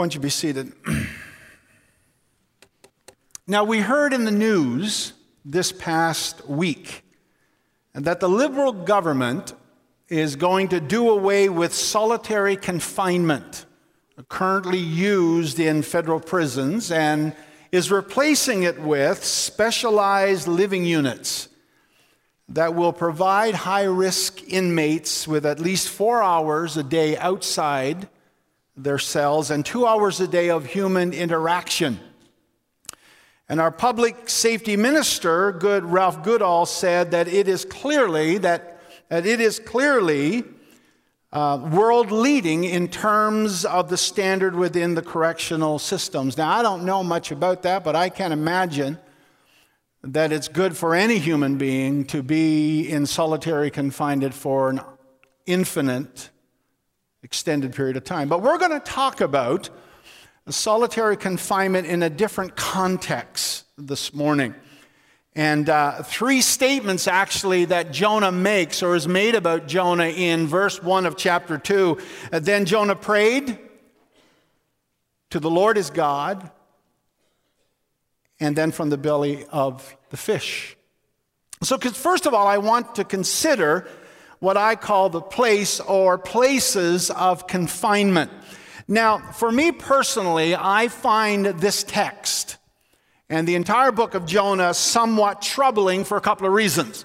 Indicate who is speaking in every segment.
Speaker 1: Why don't you be seated? now, we heard in the news this past week that the Liberal government is going to do away with solitary confinement, currently used in federal prisons, and is replacing it with specialized living units that will provide high risk inmates with at least four hours a day outside their cells and two hours a day of human interaction. And our public safety minister, good Ralph Goodale, said that it is clearly that, that it is clearly uh, world leading in terms of the standard within the correctional systems. Now, I don't know much about that, but I can imagine that it's good for any human being to be in solitary confinement for an infinite extended period of time. But we're going to talk about solitary confinement in a different context this morning. And uh, three statements actually that Jonah makes or is made about Jonah in verse 1 of chapter 2. Uh, then Jonah prayed to the Lord his God, and then from the belly of the fish. So, first of all, I want to consider what I call the place or places of confinement. Now, for me personally, I find this text and the entire book of Jonah somewhat troubling for a couple of reasons.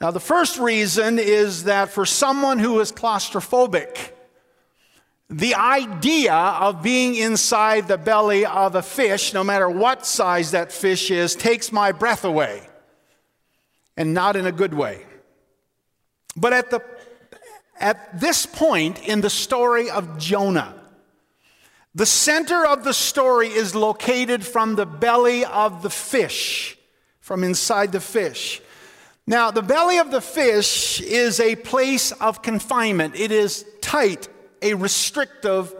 Speaker 1: Now, the first reason is that for someone who is claustrophobic, the idea of being inside the belly of a fish, no matter what size that fish is, takes my breath away, and not in a good way. But at, the, at this point in the story of Jonah, the center of the story is located from the belly of the fish, from inside the fish. Now, the belly of the fish is a place of confinement, it is tight, a restrictive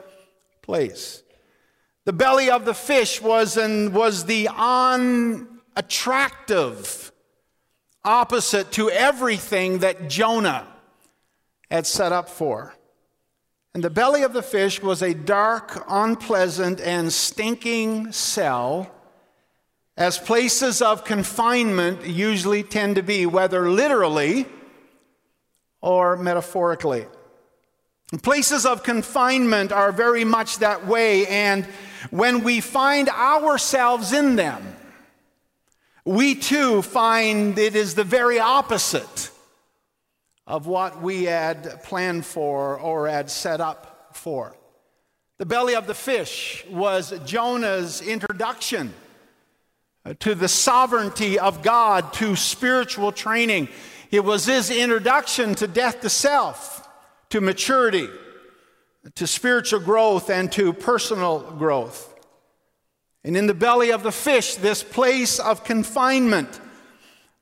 Speaker 1: place. The belly of the fish was, and was the unattractive opposite to everything that Jonah had set up for. And the belly of the fish was a dark, unpleasant, and stinking cell, as places of confinement usually tend to be, whether literally or metaphorically. Places of confinement are very much that way, and when we find ourselves in them, we too find it is the very opposite of what we had planned for or had set up for. The belly of the fish was Jonah's introduction uh, to the sovereignty of God, to spiritual training. It was his introduction to death to self, to maturity, to spiritual growth, and to personal growth. And in the belly of the fish, this place of confinement.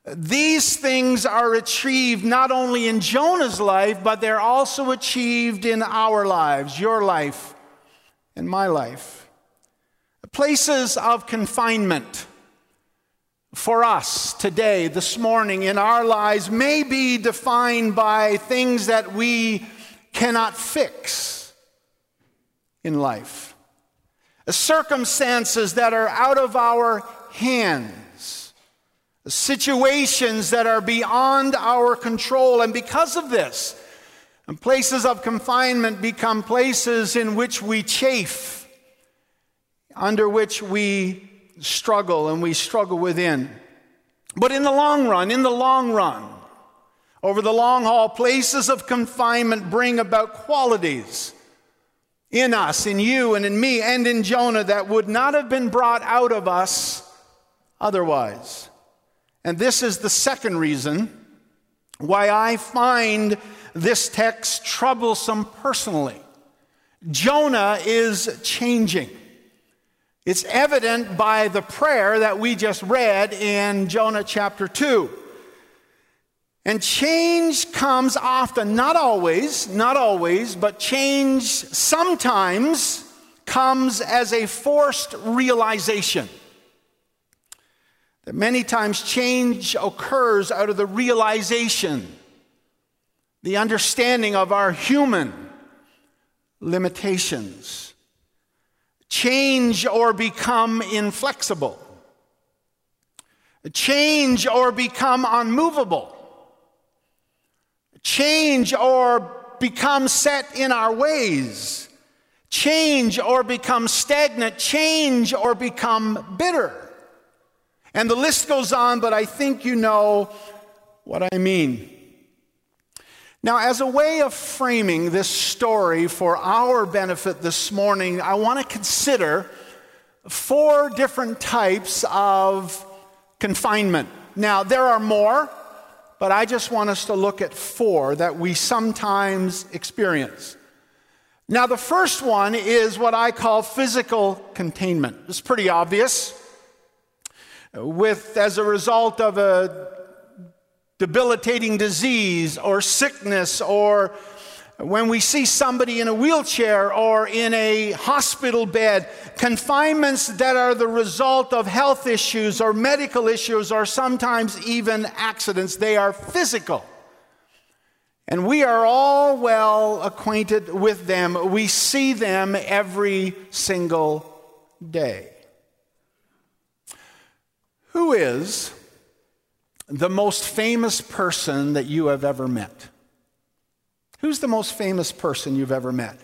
Speaker 1: These things are achieved not only in Jonah's life, but they're also achieved in our lives, your life and my life. Places of confinement for us today, this morning, in our lives may be defined by things that we cannot fix in life circumstances that are out of our hands, situations that are beyond our control. And because of this, places of confinement become places in which we chafe, under which we struggle and we struggle within. But in the long run, in the long run, over the long haul, places of confinement bring about qualities in us, in you, and in me, and in Jonah that would not have been brought out of us otherwise. And this is the second reason why I find this text troublesome personally. Jonah is changing. It's evident by the prayer that we just read in Jonah chapter 2. And change comes often, not always, not always, but change sometimes comes as a forced realization. That many times change occurs out of the realization, the understanding of our human limitations. change or become inflexible, change or become unmovable, change or become set in our ways, change or become stagnant, change or become bitter. And the list goes on, but I think you know what I mean. Now, as a way of framing this story for our benefit this morning, I want to consider four different types of confinement. Now, there are more, but I just want us to look at four that we sometimes experience. Now, the first one is what I call physical containment. It's pretty obvious. With, as a result of a debilitating disease or sickness or when we see somebody in a wheelchair or in a hospital bed, confinements that are the result of health issues or medical issues or sometimes even accidents, they are physical. And we are all well acquainted with them. We see them every single day. Who is the most famous person that you have ever met? Who's the most famous person you've ever met?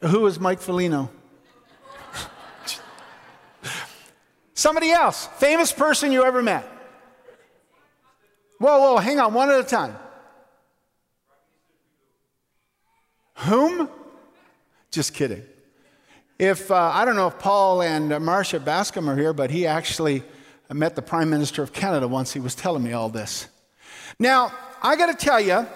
Speaker 1: Who is Mike Foligno? Somebody else, famous person you ever met. Whoa, whoa, hang on, one at a time. Whom? Just kidding. If, uh, I don't know if Paul and Marcia Bascom are here, but he actually met the Prime Minister of Canada once. He was telling me all this. Now, I got to tell you,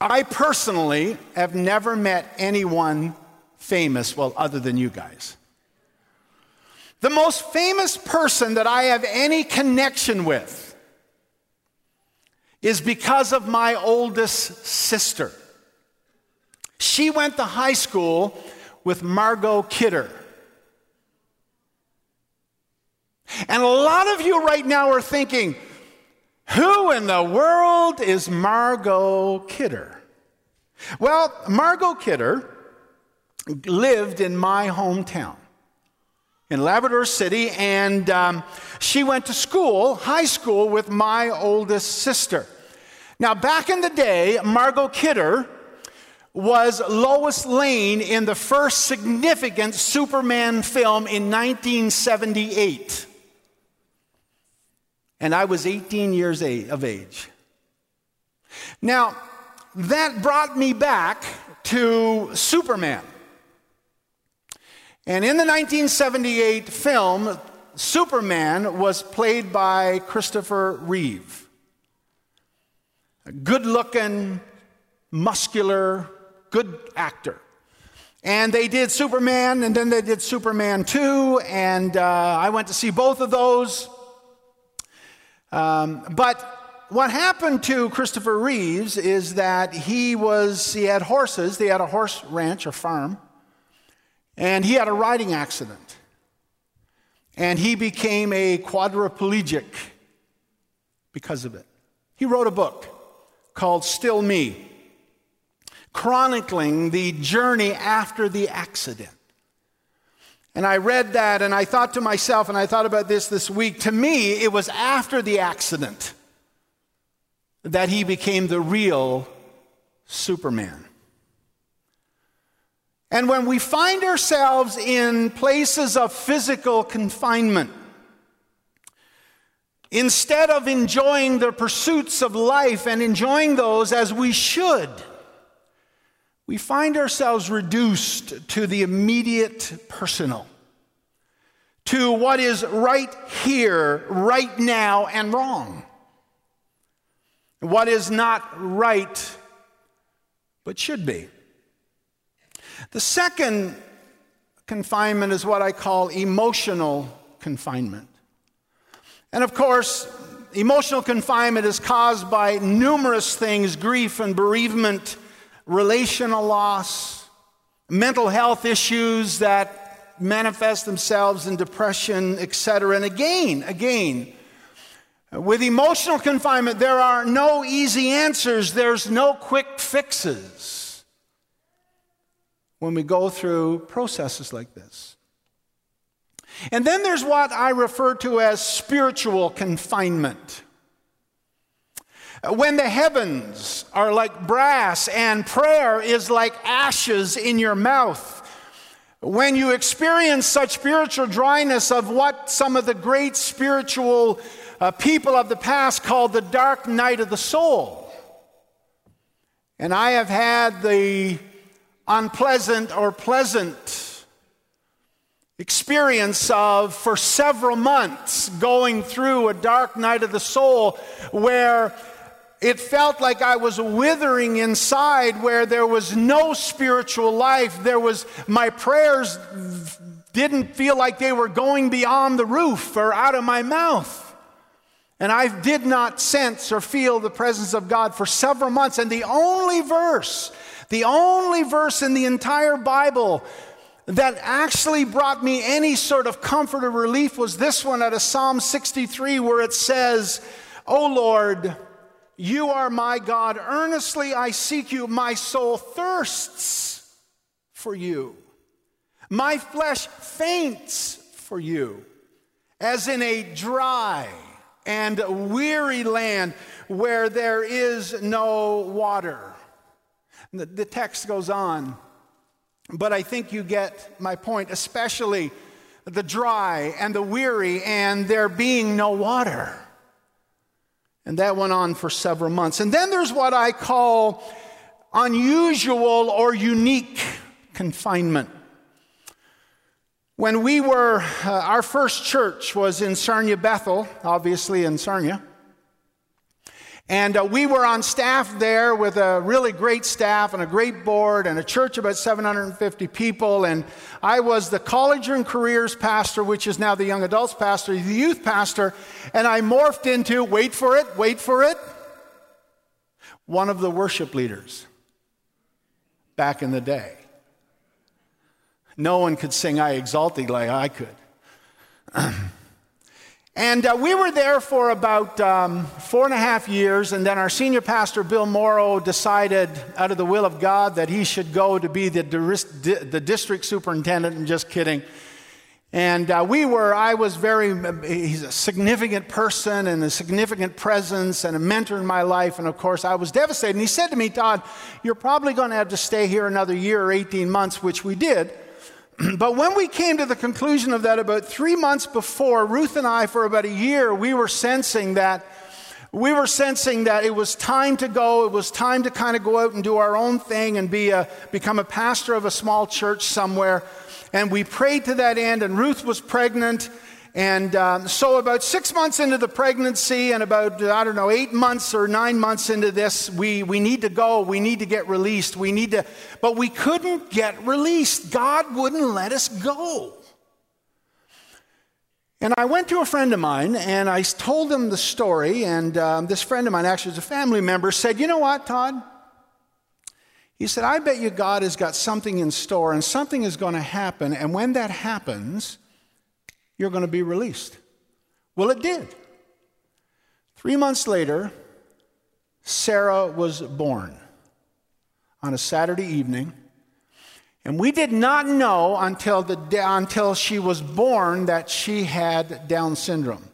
Speaker 1: I personally have never met anyone famous, well, other than you guys. The most famous person that I have any connection with is because of my oldest sister. She went to high school with Margot Kidder. And a lot of you right now are thinking, who in the world is Margot Kidder? Well, Margot Kidder lived in my hometown in Labrador City, and um, she went to school, high school, with my oldest sister. Now, back in the day, Margot Kidder was Lois Lane in the first significant Superman film in 1978. And I was 18 years of age. Now, that brought me back to Superman. And in the 1978 film, Superman was played by Christopher Reeve. Good looking, muscular, good actor. And they did Superman, and then they did Superman 2, and uh, I went to see both of those. Um, but what happened to Christopher Reeves is that he was, he had horses, they had a horse ranch or farm, and he had a riding accident. And he became a quadriplegic because of it. He wrote a book called Still Me chronicling the journey after the accident. And I read that and I thought to myself, and I thought about this this week, to me, it was after the accident that he became the real Superman. And when we find ourselves in places of physical confinement, instead of enjoying the pursuits of life and enjoying those as we should, we find ourselves reduced to the immediate personal, to what is right here, right now, and wrong. What is not right, but should be. The second confinement is what I call emotional confinement. And of course, emotional confinement is caused by numerous things grief and bereavement relational loss, mental health issues that manifest themselves in depression, etc. And again, again, With emotional confinement, there are no easy answers, there's no quick fixes when we go through processes like this. And then there's what I refer to as spiritual confinement. When the heavens are like brass and prayer is like ashes in your mouth, when you experience such spiritual dryness of what some of the great spiritual uh, people of the past called the dark night of the soul. And I have had the unpleasant or pleasant experience of, for several months, going through a dark night of the soul where it felt like I was withering inside where there was no spiritual life. There was, my prayers didn't feel like they were going beyond the roof or out of my mouth. And I did not sense or feel the presence of God for several months. And the only verse, the only verse in the entire Bible that actually brought me any sort of comfort or relief was this one out of Psalm 63, where it says, O Lord, you are my God. Earnestly I seek you. My soul thirsts for you. My flesh faints for you, as in a dry and weary land where there is no water. The, the text goes on, but I think you get my point, especially the dry and the weary and there being no water. And that went on for several months. And then there's what I call unusual or unique confinement. When we were, uh, our first church was in Sarnia Bethel, obviously in Sarnia. And uh, we were on staff there with a really great staff and a great board and a church about 750 people. And I was the college and careers pastor, which is now the young adults pastor, the youth pastor. And I morphed into, wait for it, wait for it, one of the worship leaders back in the day. No one could sing I Exalt Thee like I could. And uh, we were there for about um, four and a half years, and then our senior pastor, Bill Morrow, decided, out of the will of God, that he should go to be the, the district superintendent. I'm just kidding. And uh, we were, I was very, he's a significant person and a significant presence and a mentor in my life. And of course, I was devastated. And he said to me, Todd, you're probably going to have to stay here another year or 18 months, which we did. but when we came to the conclusion of that about three months before, Ruth and I, for about a year, we were sensing that we were sensing that it was time to go. It was time to kind of go out and do our own thing and be a, become a pastor of a small church somewhere. And we prayed to that end, and Ruth was pregnant. And um, so, about six months into the pregnancy, and about, I don't know, eight months or nine months into this, we, we need to go. We need to get released. We need to, but we couldn't get released. God wouldn't let us go. And I went to a friend of mine and I told him the story. And um, this friend of mine, actually, was a family member, said, You know what, Todd? He said, I bet you God has got something in store and something is going to happen. And when that happens, you're going to be released. Well, it did. Three months later, Sarah was born on a Saturday evening. And we did not know until, the, until she was born that she had Down syndrome.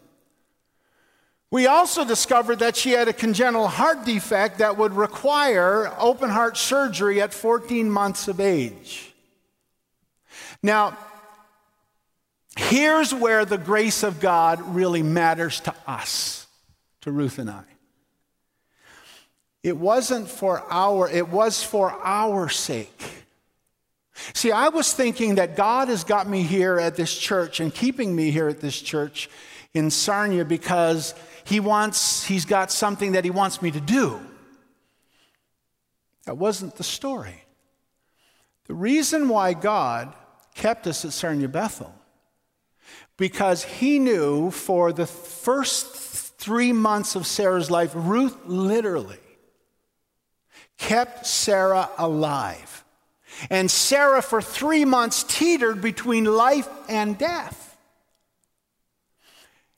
Speaker 1: We also discovered that she had a congenital heart defect that would require open heart surgery at 14 months of age. Now, Here's where the grace of God really matters to us, to Ruth and I. It wasn't for our, it was for our sake. See, I was thinking that God has got me here at this church and keeping me here at this church in Sarnia because he wants, he's got something that he wants me to do. That wasn't the story. The reason why God kept us at Sarnia Bethel because he knew for the first three months of Sarah's life, Ruth literally kept Sarah alive. And Sarah, for three months, teetered between life and death.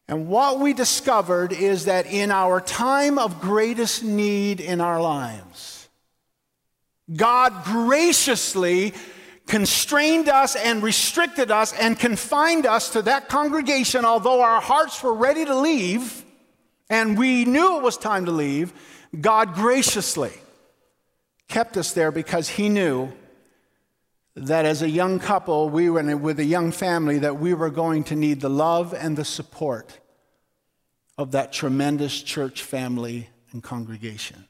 Speaker 1: And what we discovered is that in our time of greatest need in our lives, God graciously constrained us and restricted us and confined us to that congregation, although our hearts were ready to leave and we knew it was time to leave, God graciously kept us there because He knew that as a young couple, we were with a young family, that we were going to need the love and the support of that tremendous church family and congregation.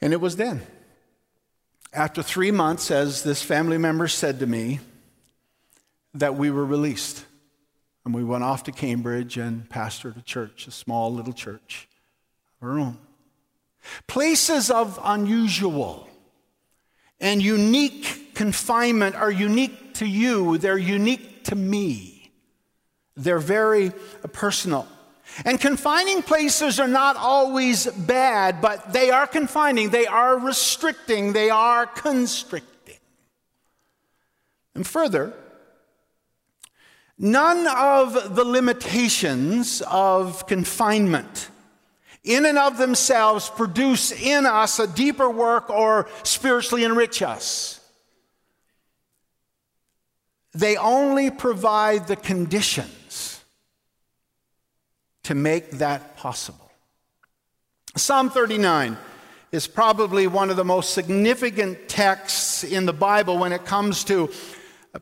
Speaker 1: And it was then, after three months, as this family member said to me, that we were released. And we went off to Cambridge and pastored a church, a small little church of our own. Places of unusual and unique confinement are unique to you, they're unique to me. They're very personal. And confining places are not always bad, but they are confining, they are restricting, they are constricting. And further, none of the limitations of confinement in and of themselves produce in us a deeper work or spiritually enrich us. They only provide the conditions to make that possible. Psalm 39 is probably one of the most significant texts in the Bible when it comes to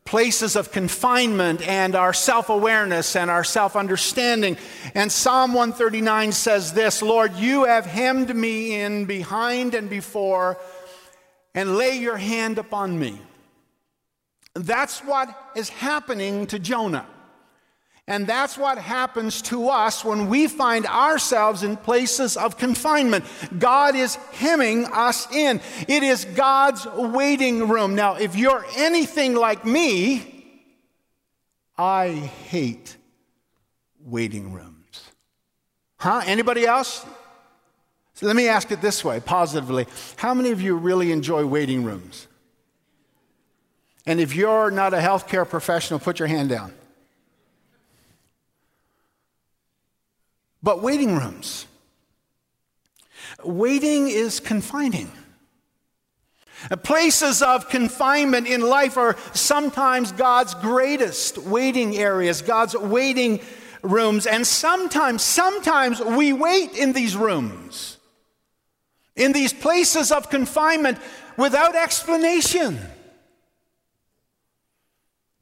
Speaker 1: places of confinement and our self awareness and our self understanding. And Psalm 139 says this Lord, you have hemmed me in behind and before, and lay your hand upon me. That's what is happening to Jonah. And that's what happens to us when we find ourselves in places of confinement. God is hemming us in. It is God's waiting room. Now, if you're anything like me, I hate waiting rooms. Huh? Anybody else? So let me ask it this way, positively. How many of you really enjoy waiting rooms? And if you're not a healthcare professional, put your hand down. But waiting rooms. Waiting is confining. Places of confinement in life are sometimes God's greatest waiting areas, God's waiting rooms. And sometimes, sometimes we wait in these rooms, in these places of confinement without explanation.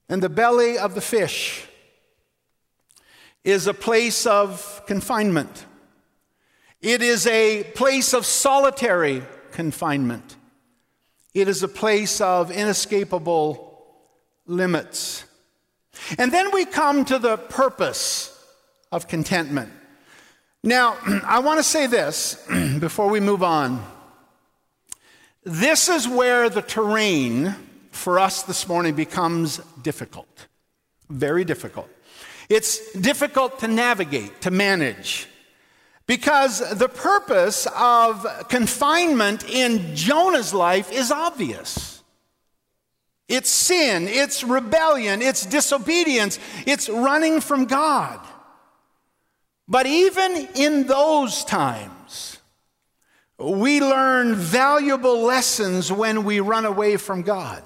Speaker 1: In the belly of the fish is a place of confinement. It is a place of solitary confinement. It is a place of inescapable limits. And then we come to the purpose of contentment. Now, I want to say this before we move on. This is where the terrain for us this morning becomes difficult, very difficult. It's difficult to navigate, to manage. Because the purpose of confinement in Jonah's life is obvious. It's sin, it's rebellion, it's disobedience, it's running from God. But even in those times, we learn valuable lessons when we run away from God.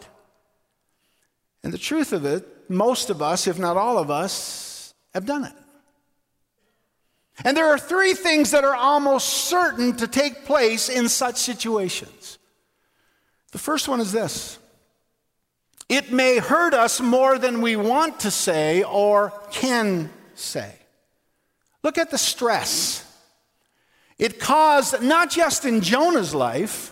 Speaker 1: And the truth of it, most of us, if not all of us, have done it. And there are three things that are almost certain to take place in such situations. The first one is this it may hurt us more than we want to say or can say. Look at the stress. It caused, not just in Jonah's life,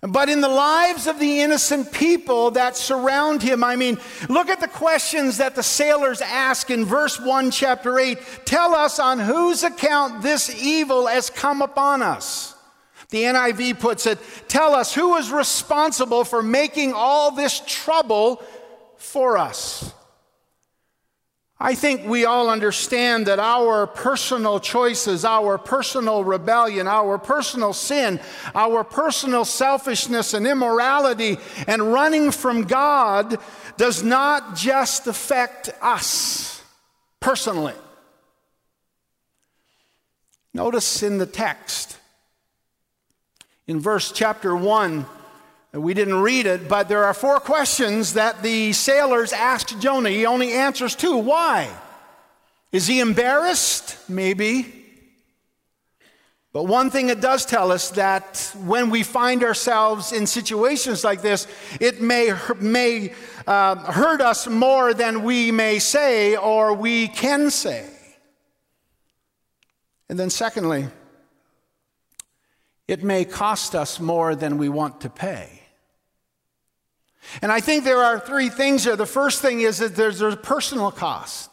Speaker 1: but in the lives of the innocent people that surround him, I mean, look at the questions that the sailors ask in verse 1, chapter 8. Tell us on whose account this evil has come upon us. The NIV puts it, Tell us who is responsible for making all this trouble for us. I think we all understand that our personal choices, our personal rebellion, our personal sin, our personal selfishness and immorality and running from God does not just affect us. personally. Notice in the text, in verse chapter 1, we didn't read it, but there are four questions that the sailors asked Jonah. He only answers two. Why? Is he embarrassed? Maybe. But one thing it does tell us that when we find ourselves in situations like this, it may, may uh, hurt us more than we may say or we can say. And then, secondly, it may cost us more than we want to pay. And I think there are three things here. The first thing is that there's a personal cost.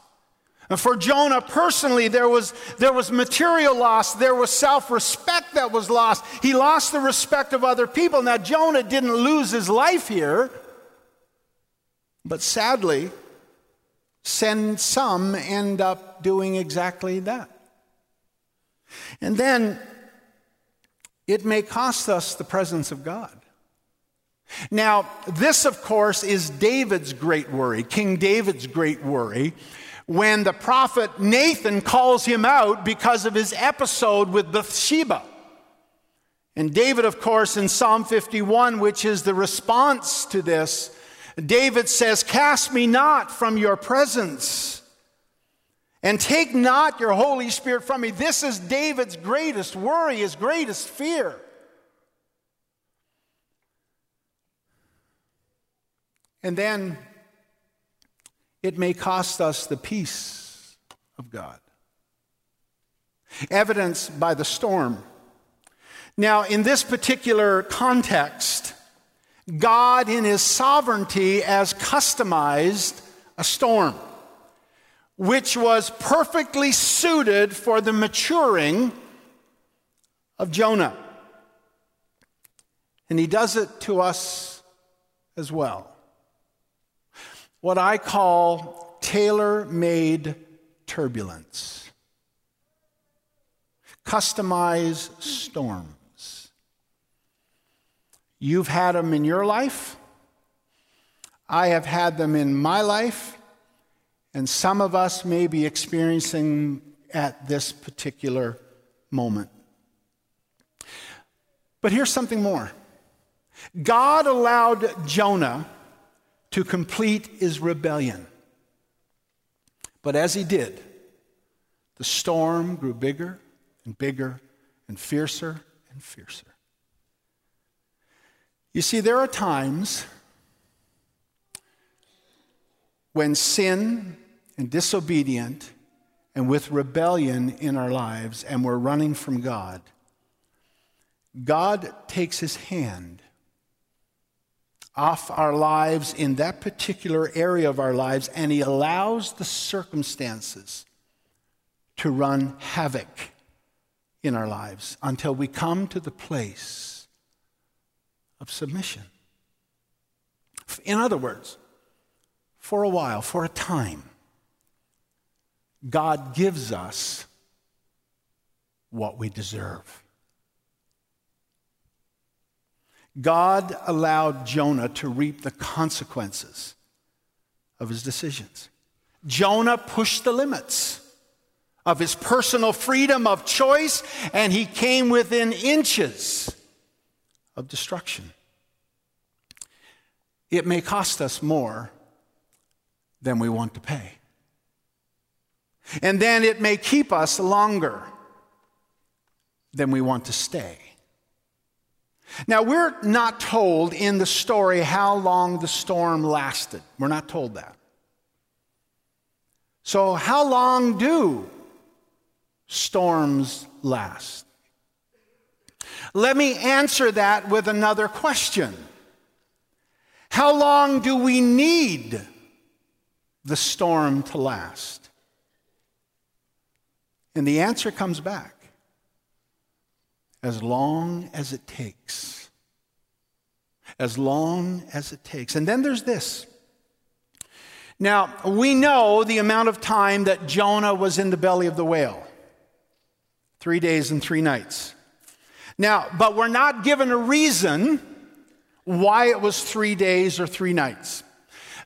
Speaker 1: And for Jonah personally, there was, there was material loss, there was self respect that was lost. He lost the respect of other people. Now, Jonah didn't lose his life here, but sadly, some end up doing exactly that. And then it may cost us the presence of God. Now, this, of course, is David's great worry, King David's great worry when the prophet Nathan calls him out because of his episode with Bathsheba. And David, of course, in Psalm 51, which is the response to this, David says, Cast me not from your presence, and take not your Holy Spirit from me. This is David's greatest worry, his greatest fear. And then it may cost us the peace of God. Evidence by the storm. Now, in this particular context, God, in his sovereignty, has customized a storm, which was perfectly suited for the maturing of Jonah. And he does it to us as well what I call tailor made turbulence, customized storms. You've had them in your life. I have had them in my life. And some of us may be experiencing at this particular moment. But here's something more God allowed Jonah to complete his rebellion. But as he did, the storm grew bigger and bigger and fiercer and fiercer. You see, there are times when sin and disobedient and with rebellion in our lives and we're running from God, God takes his hand off our lives in that particular area of our lives, and He allows the circumstances to run havoc in our lives until we come to the place of submission. In other words, for a while, for a time, God gives us what we deserve. God allowed Jonah to reap the consequences of his decisions. Jonah pushed the limits of his personal freedom of choice, and he came within inches of destruction. It may cost us more than we want to pay. And then it may keep us longer than we want to stay. Now, we're not told in the story how long the storm lasted. We're not told that. So, how long do storms last? Let me answer that with another question How long do we need the storm to last? And the answer comes back as long as it takes. As long as it takes. And then there's this. Now, we know the amount of time that Jonah was in the belly of the whale three days and three nights. Now, but we're not given a reason why it was three days or three nights.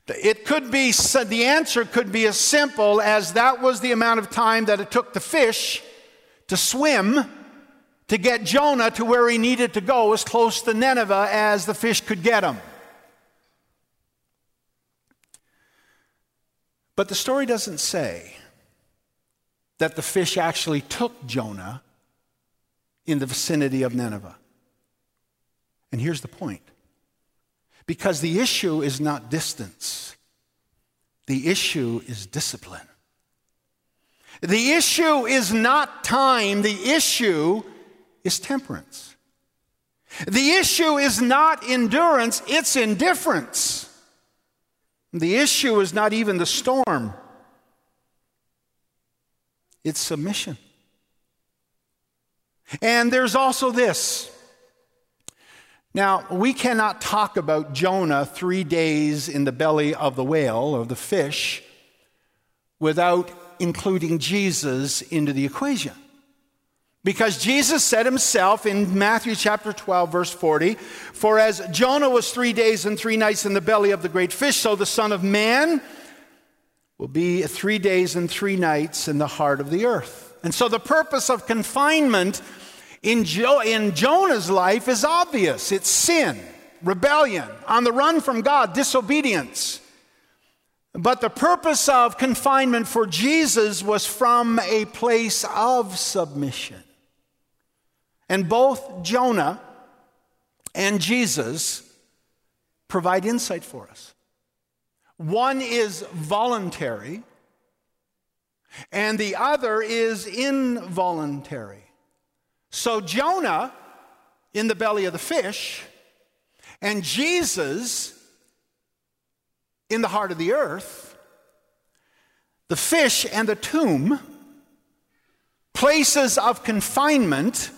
Speaker 1: It could be, the answer could be as simple as that was the amount of time that it took the fish to swim to get Jonah to where he needed to go, as close to Nineveh as the fish could get him. But the story doesn't say that the fish actually took Jonah in the vicinity of Nineveh. And here's the point because the issue is not distance, the issue is discipline. The issue is not time, the issue is temperance. The issue is not endurance, it's indifference. The issue is not even the storm, it's submission. And there's also this now, we cannot talk about Jonah three days in the belly of the whale of the fish without including Jesus into the equation. Because Jesus said himself in Matthew chapter 12, verse 40, For as Jonah was three days and three nights in the belly of the great fish, so the Son of Man will be three days and three nights in the heart of the earth. And so the purpose of confinement in, jo- in Jonah's life is obvious it's sin, rebellion, on the run from God, disobedience. But the purpose of confinement for Jesus was from a place of submission. And both Jonah and Jesus provide insight for us. One is voluntary, and the other is involuntary. So Jonah in the belly of the fish, and Jesus in the heart of the earth, the fish and the tomb, places of confinement,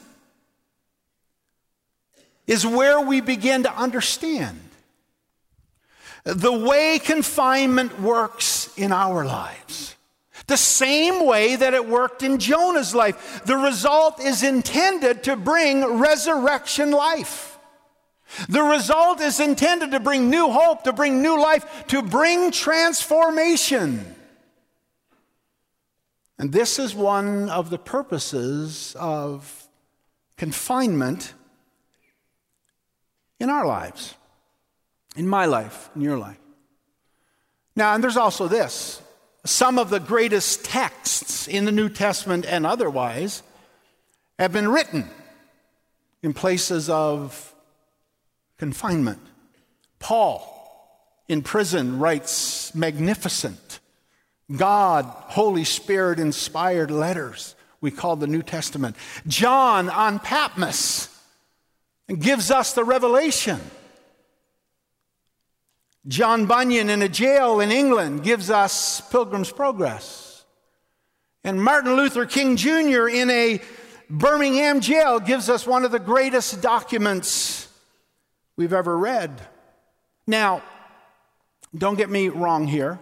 Speaker 1: is where we begin to understand the way confinement works in our lives. The same way that it worked in Jonah's life. The result is intended to bring resurrection life. The result is intended to bring new hope, to bring new life, to bring transformation. And this is one of the purposes of confinement in our lives, in my life, in your life. Now, and there's also this some of the greatest texts in the New Testament and otherwise have been written in places of confinement. Paul in prison writes magnificent, God, Holy Spirit inspired letters we call the New Testament. John on Patmos gives us the revelation. John Bunyan in a jail in England gives us Pilgrim's Progress. And Martin Luther King Jr. in a Birmingham jail gives us one of the greatest documents we've ever read. Now, don't get me wrong here.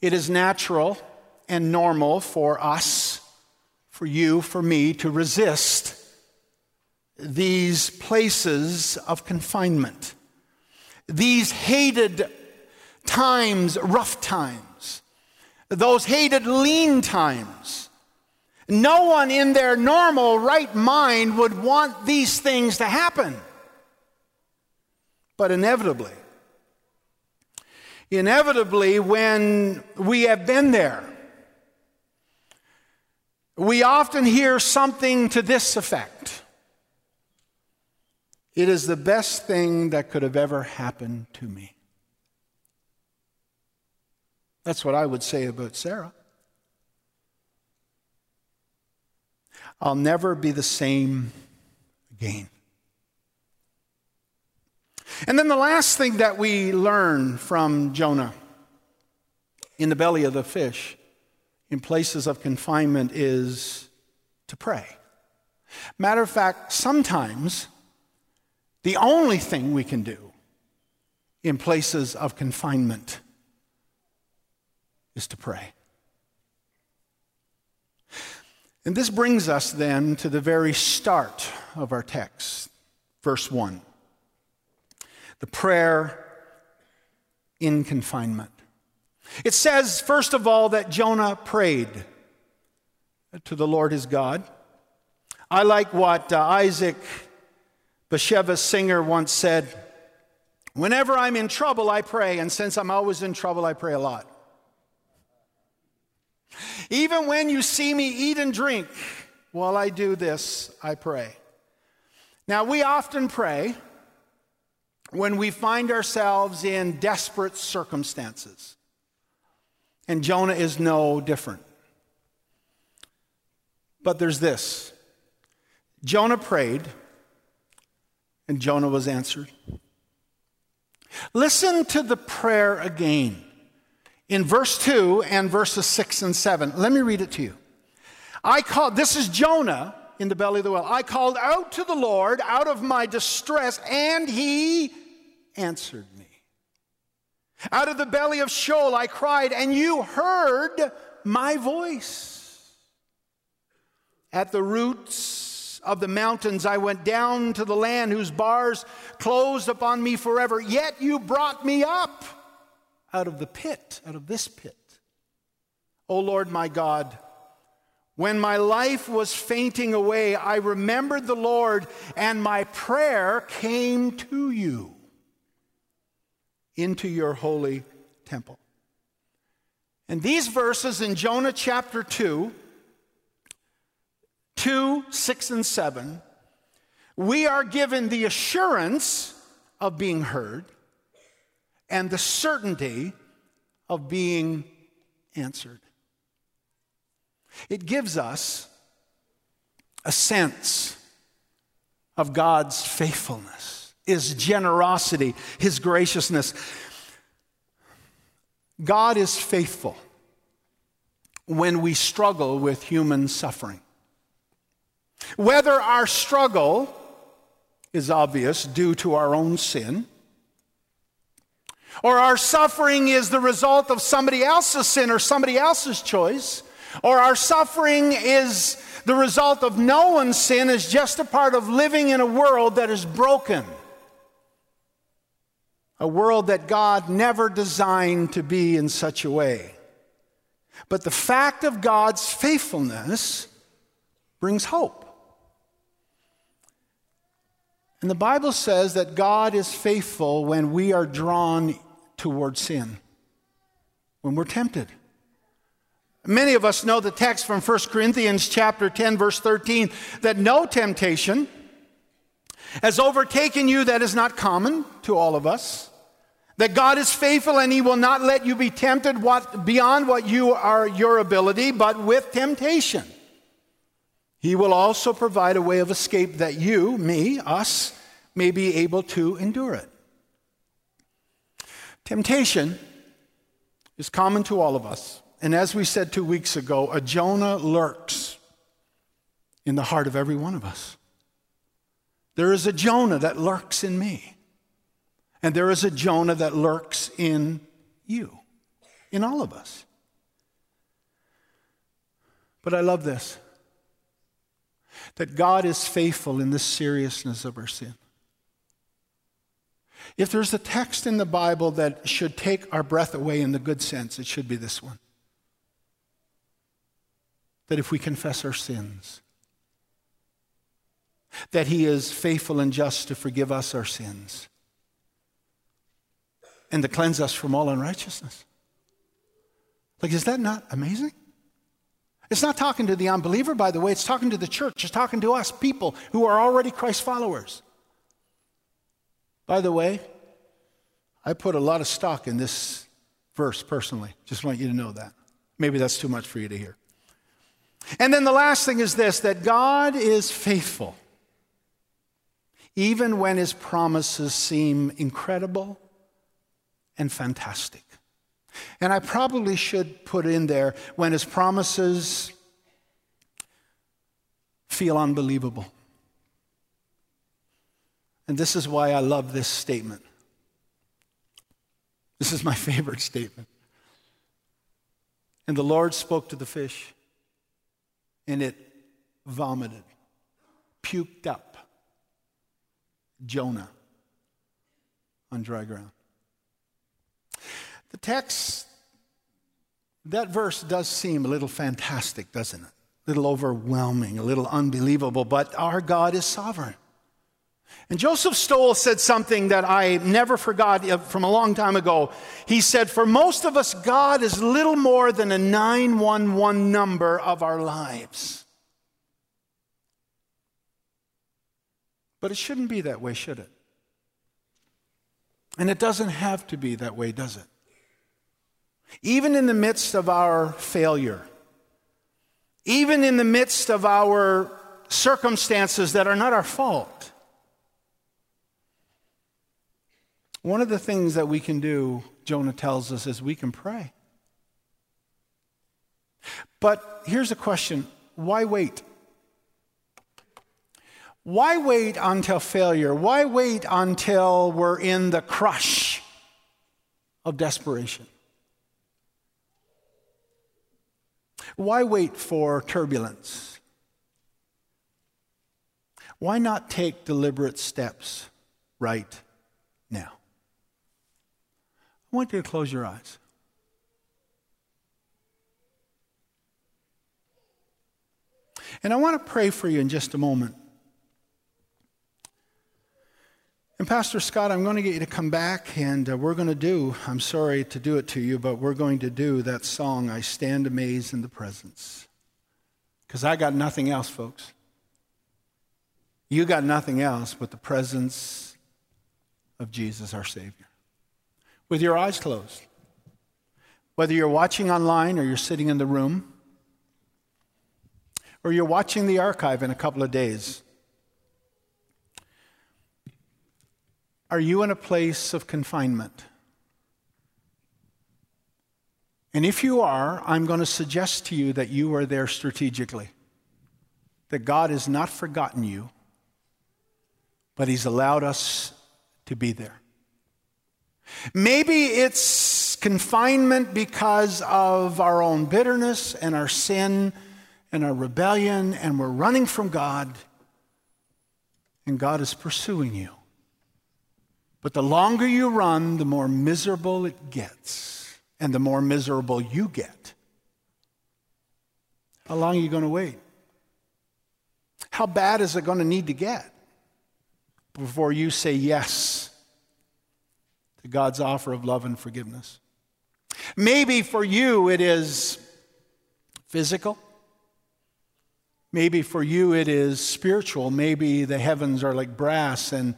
Speaker 1: It is natural and normal for us, for you, for me, to resist these places of confinement these hated times, rough times, those hated lean times. No one in their normal right mind would want these things to happen. But inevitably, inevitably, when we have been there, we often hear something to this effect it is the best thing that could have ever happened to me. That's what I would say about Sarah. I'll never be the same again. And then the last thing that we learn from Jonah in the belly of the fish in places of confinement is to pray. Matter of fact, sometimes the only thing we can do in places of confinement is to pray. And this brings us then to the very start of our text, verse 1. The prayer in confinement. It says, first of all, that Jonah prayed to the Lord his God. I like what uh, Isaac Bashevis Singer once said Whenever I'm in trouble, I pray, and since I'm always in trouble, I pray a lot. Even when you see me eat and drink, while I do this, I pray. Now, we often pray when we find ourselves in desperate circumstances. And Jonah is no different. But there's this Jonah prayed, and Jonah was answered. Listen to the prayer again in verse 2 and verses 6 and 7. Let me read it to you. I called, this is Jonah in the belly of the whale. I called out to the Lord out of my distress, and he answered me. Out of the belly of Sheol I cried, and you heard my voice. At the roots of the mountains I went down to the land whose bars closed upon me forever. Yet you brought me up out of the pit, out of this pit. O Lord my God, when my life was fainting away, I remembered the Lord, and my prayer came to you into your holy temple. And these verses in Jonah chapter 2, 2, 6, and 7, we are given the assurance of being heard and the certainty of being answered. It gives us a sense of God's faithfulness, His generosity, His graciousness. God is faithful when we struggle with human suffering. Whether our struggle is obvious due to our own sin, or our suffering is the result of somebody else's sin or somebody else's choice, or our suffering is the result of no one's sin, is just a part of living in a world that is broken. A world that God never designed to be in such a way. But the fact of God's faithfulness brings hope. And the Bible says that God is faithful when we are drawn toward sin, when we're tempted. Many of us know the text from 1 Corinthians chapter 10 verse 13 that no temptation has overtaken you that is not common to all of us. That God is faithful and he will not let you be tempted what, beyond what you are your ability, but with temptation. He will also provide a way of escape that you, me, us, may be able to endure it. Temptation is common to all of us. And as we said two weeks ago, a Jonah lurks in the heart of every one of us. There is a Jonah that lurks in me. And there is a Jonah that lurks in you, in all of us. But I love this that God is faithful in the seriousness of our sin. If there's a text in the Bible that should take our breath away in the good sense, it should be this one. That if we confess our sins, that He is faithful and just to forgive us our sins and to cleanse us from all unrighteousness. Like, is that not amazing? It's not talking to the unbeliever, by the way, it's talking to the church. It's talking to us, people who are already Christ followers. By the way, I put a lot of stock in this verse personally. Just want you to know that. Maybe that's too much for you to hear. And then the last thing is this that God is faithful, even when his promises seem incredible and fantastic. And I probably should put in there when his promises feel unbelievable. And this is why I love this statement. This is my favorite statement. And the Lord spoke to the fish, and it vomited, puked up Jonah on dry ground. The text, that verse does seem a little fantastic, doesn't it? A little overwhelming, a little unbelievable, but our God is sovereign. And Joseph Stowell said something that I never forgot uh, from a long time ago. He said, For most of us, God is little more than a 911 number of our lives. But it shouldn't be that way, should it? And it doesn't have to be that way, does it? Even in the midst of our failure, even in the midst of our circumstances that are not our fault, one of the things that we can do, Jonah tells us, is we can pray. But here's a question why wait? Why wait until failure? Why wait until we're in the crush of desperation? Why wait for turbulence? Why not take deliberate steps right now? I want you to close your eyes. And I want to pray for you in just a moment. And Pastor Scott, I'm going to get you to come back, and uh, we're going to do, I'm sorry to do it to you, but we're going to do that song, I Stand Amazed in the Presence. Because I got nothing else, folks. You got nothing else but the presence of Jesus, our Savior. With your eyes closed. Whether you're watching online or you're sitting in the room, or you're watching the archive in a couple of days. Are you in a place of confinement? And if you are, I'm going to suggest to you that you are there strategically. That God has not forgotten you, but He's allowed us to be there. Maybe it's confinement because of our own bitterness and our sin and our rebellion, and we're running from God, and God is pursuing you. But the longer you run, the more miserable it gets, and the more miserable you get. How long are you going to wait? How bad is it going to need to get before you say yes to God's offer of love and forgiveness? Maybe for you it is physical. Maybe for you it is spiritual. Maybe the heavens are like brass and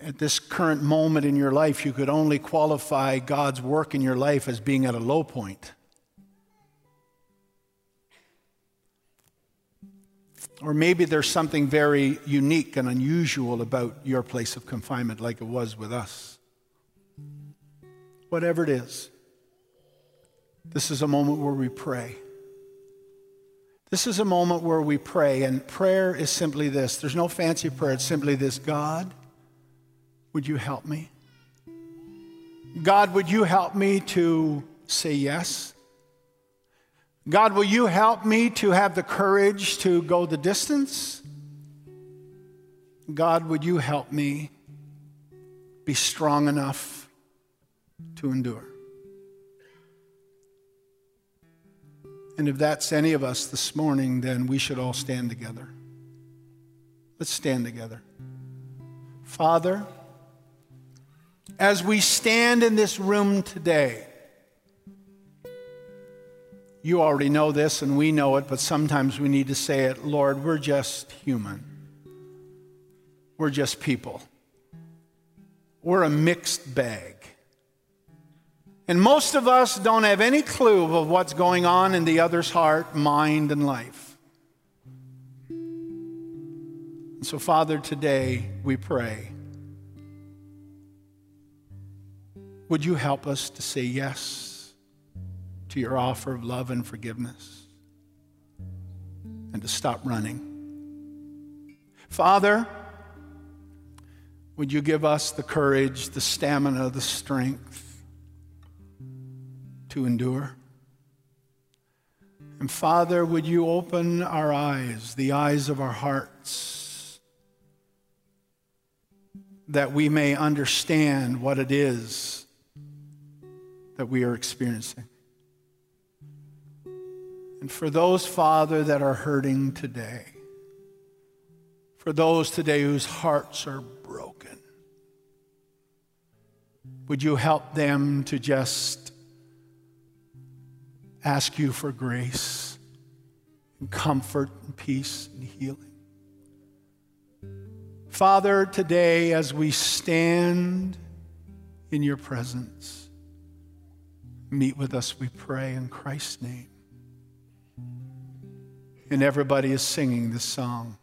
Speaker 1: at this current moment in your life, you could only qualify God's work in your life as being at a low point. Or maybe there's something very unique and unusual about your place of confinement, like it was with us. Whatever it is, this is a moment where we pray. This is a moment where we pray, and prayer is simply this there's no fancy prayer, it's simply this God. Would you help me? God, would you help me to say yes? God, will you help me to have the courage to go the distance? God, would you help me be strong enough to endure? And if that's any of us this morning, then we should all stand together. Let's stand together. Father, as we stand in this room today, you already know this and we know it, but sometimes we need to say it Lord, we're just human. We're just people. We're a mixed bag. And most of us don't have any clue of what's going on in the other's heart, mind, and life. And so, Father, today we pray Would you help us to say yes to your offer of love and forgiveness and to stop running? Father, would you give us the courage, the stamina, the strength to endure? And Father, would you open our eyes, the eyes of our hearts, that we may understand what it is that we are experiencing. And for those, Father, that are hurting today, for those today whose hearts are broken, would you help them to just ask you for grace and comfort and peace and healing? Father, today as we stand in your presence, meet with us, we pray, in Christ's name. And everybody is singing this song.